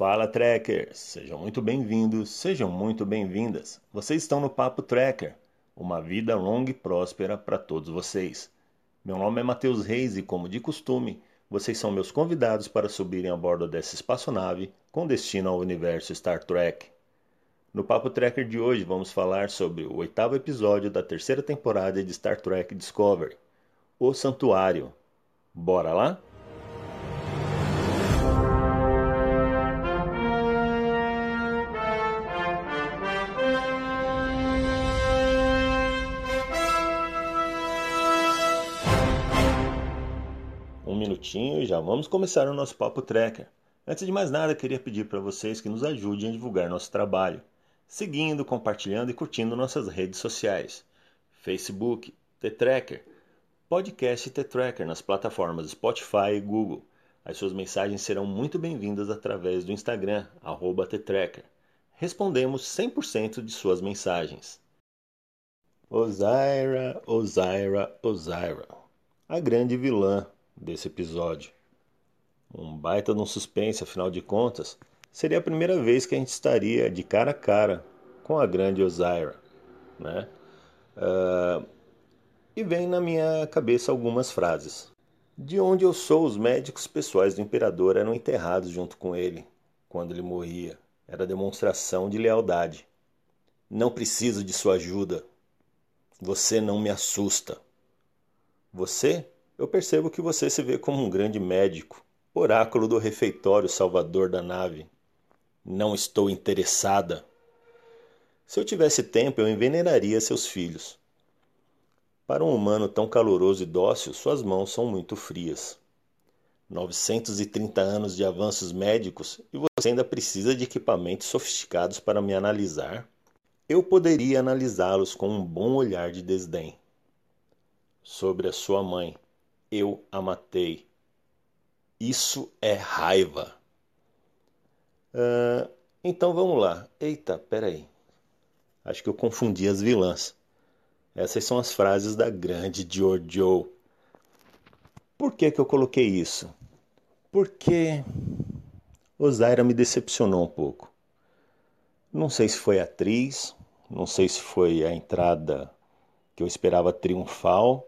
Fala Trekkers, sejam muito bem-vindos, sejam muito bem-vindas. Vocês estão no Papo Trekker, uma vida longa e próspera para todos vocês. Meu nome é Matheus Reis e, como de costume, vocês são meus convidados para subirem a bordo dessa espaçonave com destino ao universo Star Trek. No Papo Trekker de hoje vamos falar sobre o oitavo episódio da terceira temporada de Star Trek Discovery, O Santuário. Bora lá? Minutinho e já vamos começar o nosso Papo Trekker. Antes de mais nada, queria pedir para vocês que nos ajudem a divulgar nosso trabalho, seguindo, compartilhando e curtindo nossas redes sociais. Facebook, T-Tracker, podcast T-Tracker nas plataformas Spotify e Google. As suas mensagens serão muito bem-vindas através do Instagram, arroba T-Tracker. Respondemos 100% de suas mensagens. Ozaira, Ozaira, Ozaira. A grande vilã desse episódio. Um baita de um suspense, afinal de contas, seria a primeira vez que a gente estaria de cara a cara com a grande Osira, né? Uh, e vem na minha cabeça algumas frases. De onde eu sou, os médicos pessoais do imperador eram enterrados junto com ele quando ele morria. Era demonstração de lealdade. Não preciso de sua ajuda. Você não me assusta. Você eu percebo que você se vê como um grande médico, oráculo do refeitório salvador da nave. Não estou interessada. Se eu tivesse tempo, eu envenenaria seus filhos. Para um humano tão caloroso e dócil, suas mãos são muito frias. 930 anos de avanços médicos e você ainda precisa de equipamentos sofisticados para me analisar? Eu poderia analisá-los com um bom olhar de desdém. Sobre a sua mãe eu a matei. Isso é raiva. Uh, então vamos lá. Eita, peraí. Acho que eu confundi as vilãs. Essas são as frases da grande Giorgio. Por que, que eu coloquei isso? Porque Osaira me decepcionou um pouco. Não sei se foi a atriz, não sei se foi a entrada que eu esperava triunfal,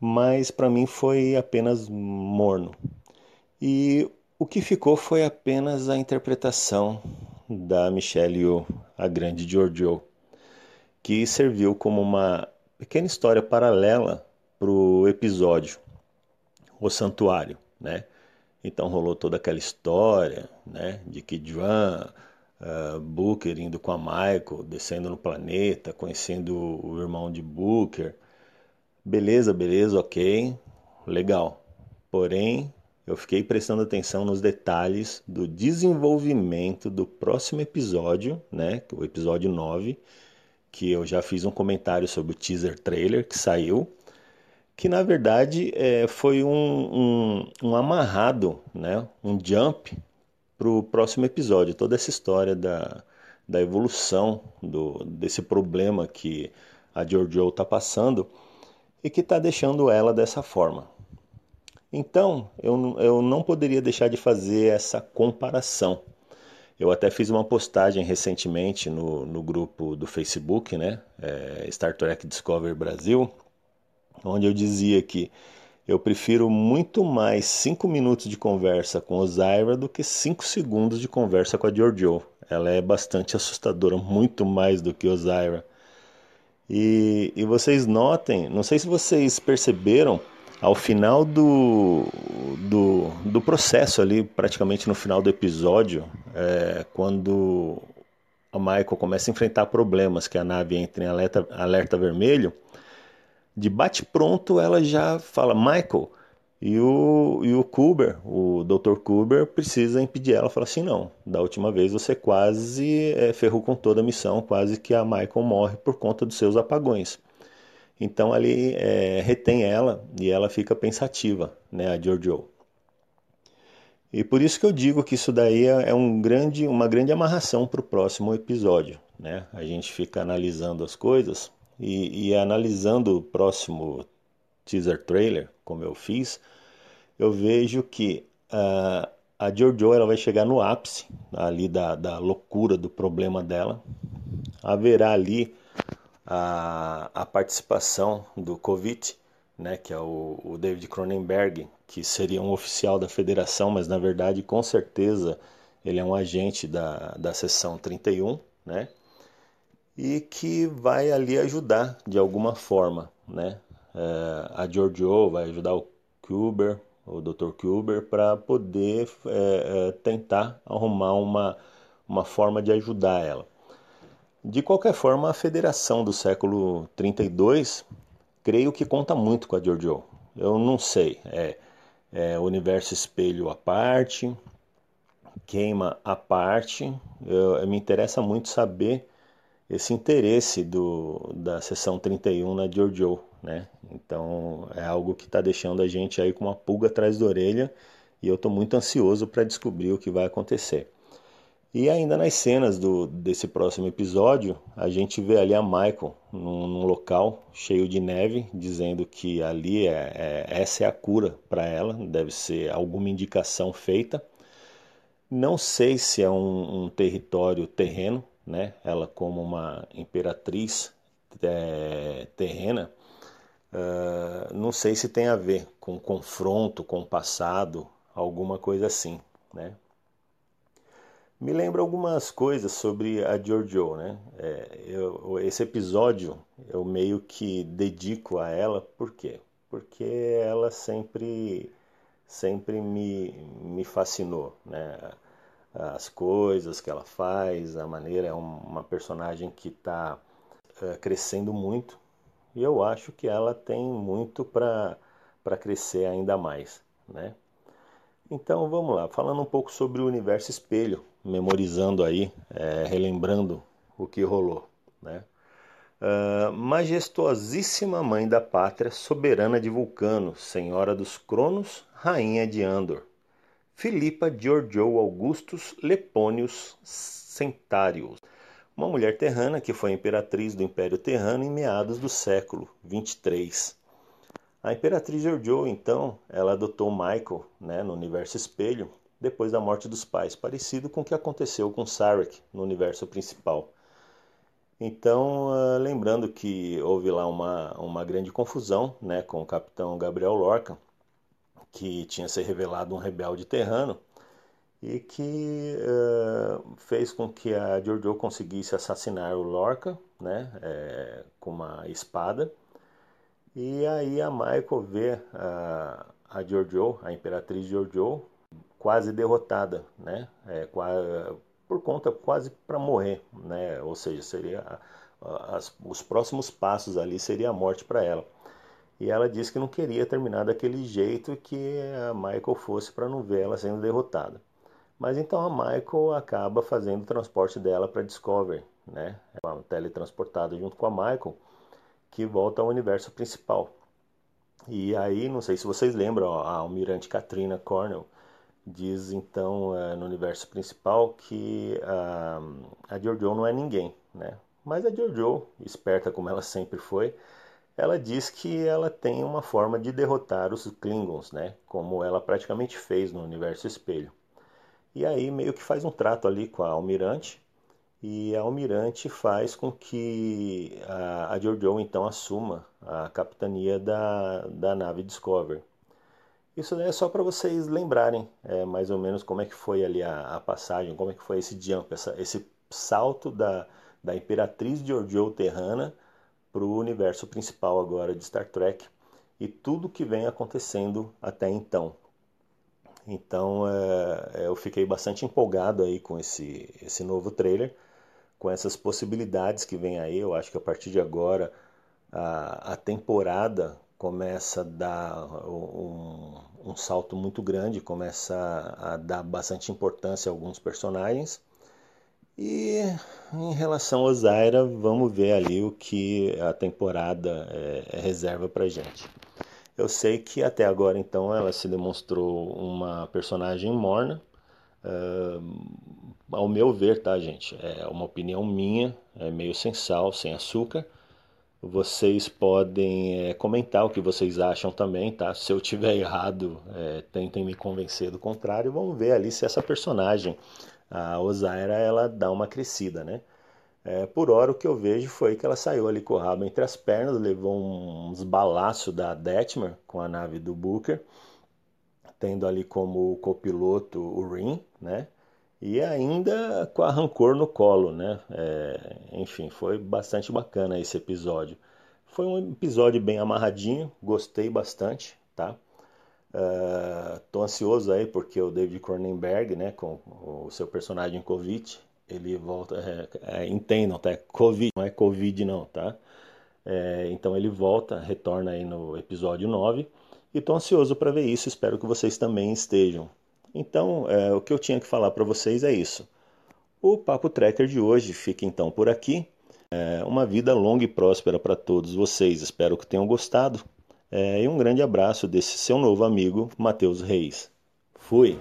mas para mim foi apenas morno. E o que ficou foi apenas a interpretação da Michelle Yeoh, a grande Giorgio, que serviu como uma pequena história paralela para o episódio O Santuário, né? Então rolou toda aquela história, né, de que Joan uh, Booker indo com a Michael, descendo no planeta, conhecendo o irmão de Booker, Beleza, beleza, ok, legal. Porém, eu fiquei prestando atenção nos detalhes do desenvolvimento do próximo episódio, né? O episódio 9, que eu já fiz um comentário sobre o teaser trailer que saiu, que na verdade é, foi um, um, um, amarrado, né? Um jump para o próximo episódio. Toda essa história da, da evolução do, desse problema que a Giorgio está passando e que está deixando ela dessa forma. Então, eu, eu não poderia deixar de fazer essa comparação. Eu até fiz uma postagem recentemente no, no grupo do Facebook, né, é, Star Trek Discovery Brasil, onde eu dizia que eu prefiro muito mais 5 minutos de conversa com o Zyra do que 5 segundos de conversa com a Giorgio. Ela é bastante assustadora, muito mais do que o Zyra. E, e vocês notem, não sei se vocês perceberam, ao final do, do, do processo ali, praticamente no final do episódio, é, quando a Michael começa a enfrentar problemas, que a nave entra em alerta, alerta vermelho, de bate pronto ela já fala, Michael, e o, e o Kuber, o Dr. Kuber, precisa impedir ela. Fala assim: não, da última vez você quase é, ferrou com toda a missão, quase que a Michael morre por conta dos seus apagões. Então ali é, retém ela e ela fica pensativa, né, a Giorgio. E por isso que eu digo que isso daí é, é um grande, uma grande amarração para o próximo episódio. Né? A gente fica analisando as coisas e, e analisando o próximo teaser trailer, como eu fiz, eu vejo que uh, a Jojo ela vai chegar no ápice ali da, da loucura do problema dela. Haverá ali a, a participação do Covid, né, que é o, o David Cronenberg, que seria um oficial da federação, mas na verdade com certeza ele é um agente da, da seção 31, né? E que vai ali ajudar de alguma forma, né? É, a Giorgio vai ajudar o Kuber, o Dr. Kuber, para poder é, é, tentar arrumar uma, uma forma de ajudar ela. De qualquer forma, a federação do século 32, creio que conta muito com a Giorgio. Eu não sei, é, é universo espelho à parte, queima à parte. Eu, eu, me interessa muito saber esse interesse do, da sessão 31 na Giorgio, né? Então é algo que está deixando a gente aí com uma pulga atrás da orelha e eu estou muito ansioso para descobrir o que vai acontecer. E ainda nas cenas do, desse próximo episódio, a gente vê ali a Michael num, num local cheio de neve, dizendo que ali é, é essa é a cura para ela, deve ser alguma indicação feita. Não sei se é um, um território terreno, né? Ela como uma imperatriz é, terrena, uh, não sei se tem a ver com confronto com o passado, alguma coisa assim, né? Me lembra algumas coisas sobre a Giorgio, né? É, eu, esse episódio eu meio que dedico a ela, por quê? Porque ela sempre sempre me, me fascinou, né? As coisas que ela faz, a maneira, é uma personagem que está é, crescendo muito e eu acho que ela tem muito para crescer ainda mais, né? Então vamos lá, falando um pouco sobre o universo espelho, memorizando aí, é, relembrando o que rolou, né? Uh, mãe da pátria, soberana de Vulcano, senhora dos Cronos, rainha de Andor. Filipa Giorgio Augustus Lepônios Centários, uma mulher terrana que foi imperatriz do Império Terrano em meados do século 23. A imperatriz Giorgio, então, ela adotou Michael né, no universo espelho depois da morte dos pais, parecido com o que aconteceu com Sarek no universo principal. Então, uh, lembrando que houve lá uma, uma grande confusão né, com o capitão Gabriel Lorca, que tinha se revelado um rebelde terrano e que uh, fez com que a Giorgio conseguisse assassinar o Lorca né, é, com uma espada. E aí a Michael vê a, a Giorgio, a imperatriz Giorgio, quase derrotada, né? É, por conta quase para morrer, né? Ou seja, seria as, os próximos passos ali seria a morte para ela. E ela disse que não queria terminar daquele jeito que a Michael fosse para não ver ela sendo derrotada. Mas então a Michael acaba fazendo o transporte dela para Discovery, né? Ela é teletransportada junto com a Michael, que volta ao universo principal. E aí, não sei se vocês lembram, a almirante Katrina Cornell diz então uh, no universo principal que uh, a Giorgio não é ninguém, né? Mas a Giorgio, esperta como ela sempre foi, ela diz que ela tem uma forma de derrotar os Klingons, né? Como ela praticamente fez no universo espelho. E aí meio que faz um trato ali com a Almirante e a Almirante faz com que a, a então assuma a capitania da, da nave Discovery. Isso é só para vocês lembrarem é, mais ou menos como é que foi ali a, a passagem, como é que foi esse jump, essa, esse salto da, da Imperatriz Giorgio Terrana para o universo principal agora de Star Trek e tudo que vem acontecendo até então. Então é, eu fiquei bastante empolgado aí com esse, esse novo trailer, com essas possibilidades que vem aí. Eu acho que a partir de agora a, a temporada começa a dar um, um salto muito grande, começa a dar bastante importância a alguns personagens. E em relação ao Zaira, vamos ver ali o que a temporada é, é reserva para gente. Eu sei que até agora então ela se demonstrou uma personagem morna. Uh, ao meu ver, tá, gente? É uma opinião minha, é meio sem sal, sem açúcar Vocês podem é, comentar o que vocês acham também, tá? Se eu tiver errado, é, tentem me convencer do contrário. Vamos ver ali se essa personagem, a Osaira, ela dá uma crescida, né? É, por hora, o que eu vejo foi que ela saiu ali com o rabo entre as pernas, levou uns balaços da Detmer com a nave do Booker, tendo ali como copiloto o Rin, né? E ainda com a Rancor no colo, né? É, enfim, foi bastante bacana esse episódio. Foi um episódio bem amarradinho, gostei bastante, tá? Uh, tô ansioso aí porque o David Cronenberg, né, com o seu personagem Covid, ele volta, é, é, entendam, tá? É Covid, não é Covid não, tá? É, então ele volta, retorna aí no episódio 9 e estou ansioso para ver isso, espero que vocês também estejam. Então, é, o que eu tinha que falar para vocês é isso. O Papo Tracker de hoje fica então por aqui. É, uma vida longa e próspera para todos vocês, espero que tenham gostado. É, e um grande abraço desse seu novo amigo, Matheus Reis. Fui!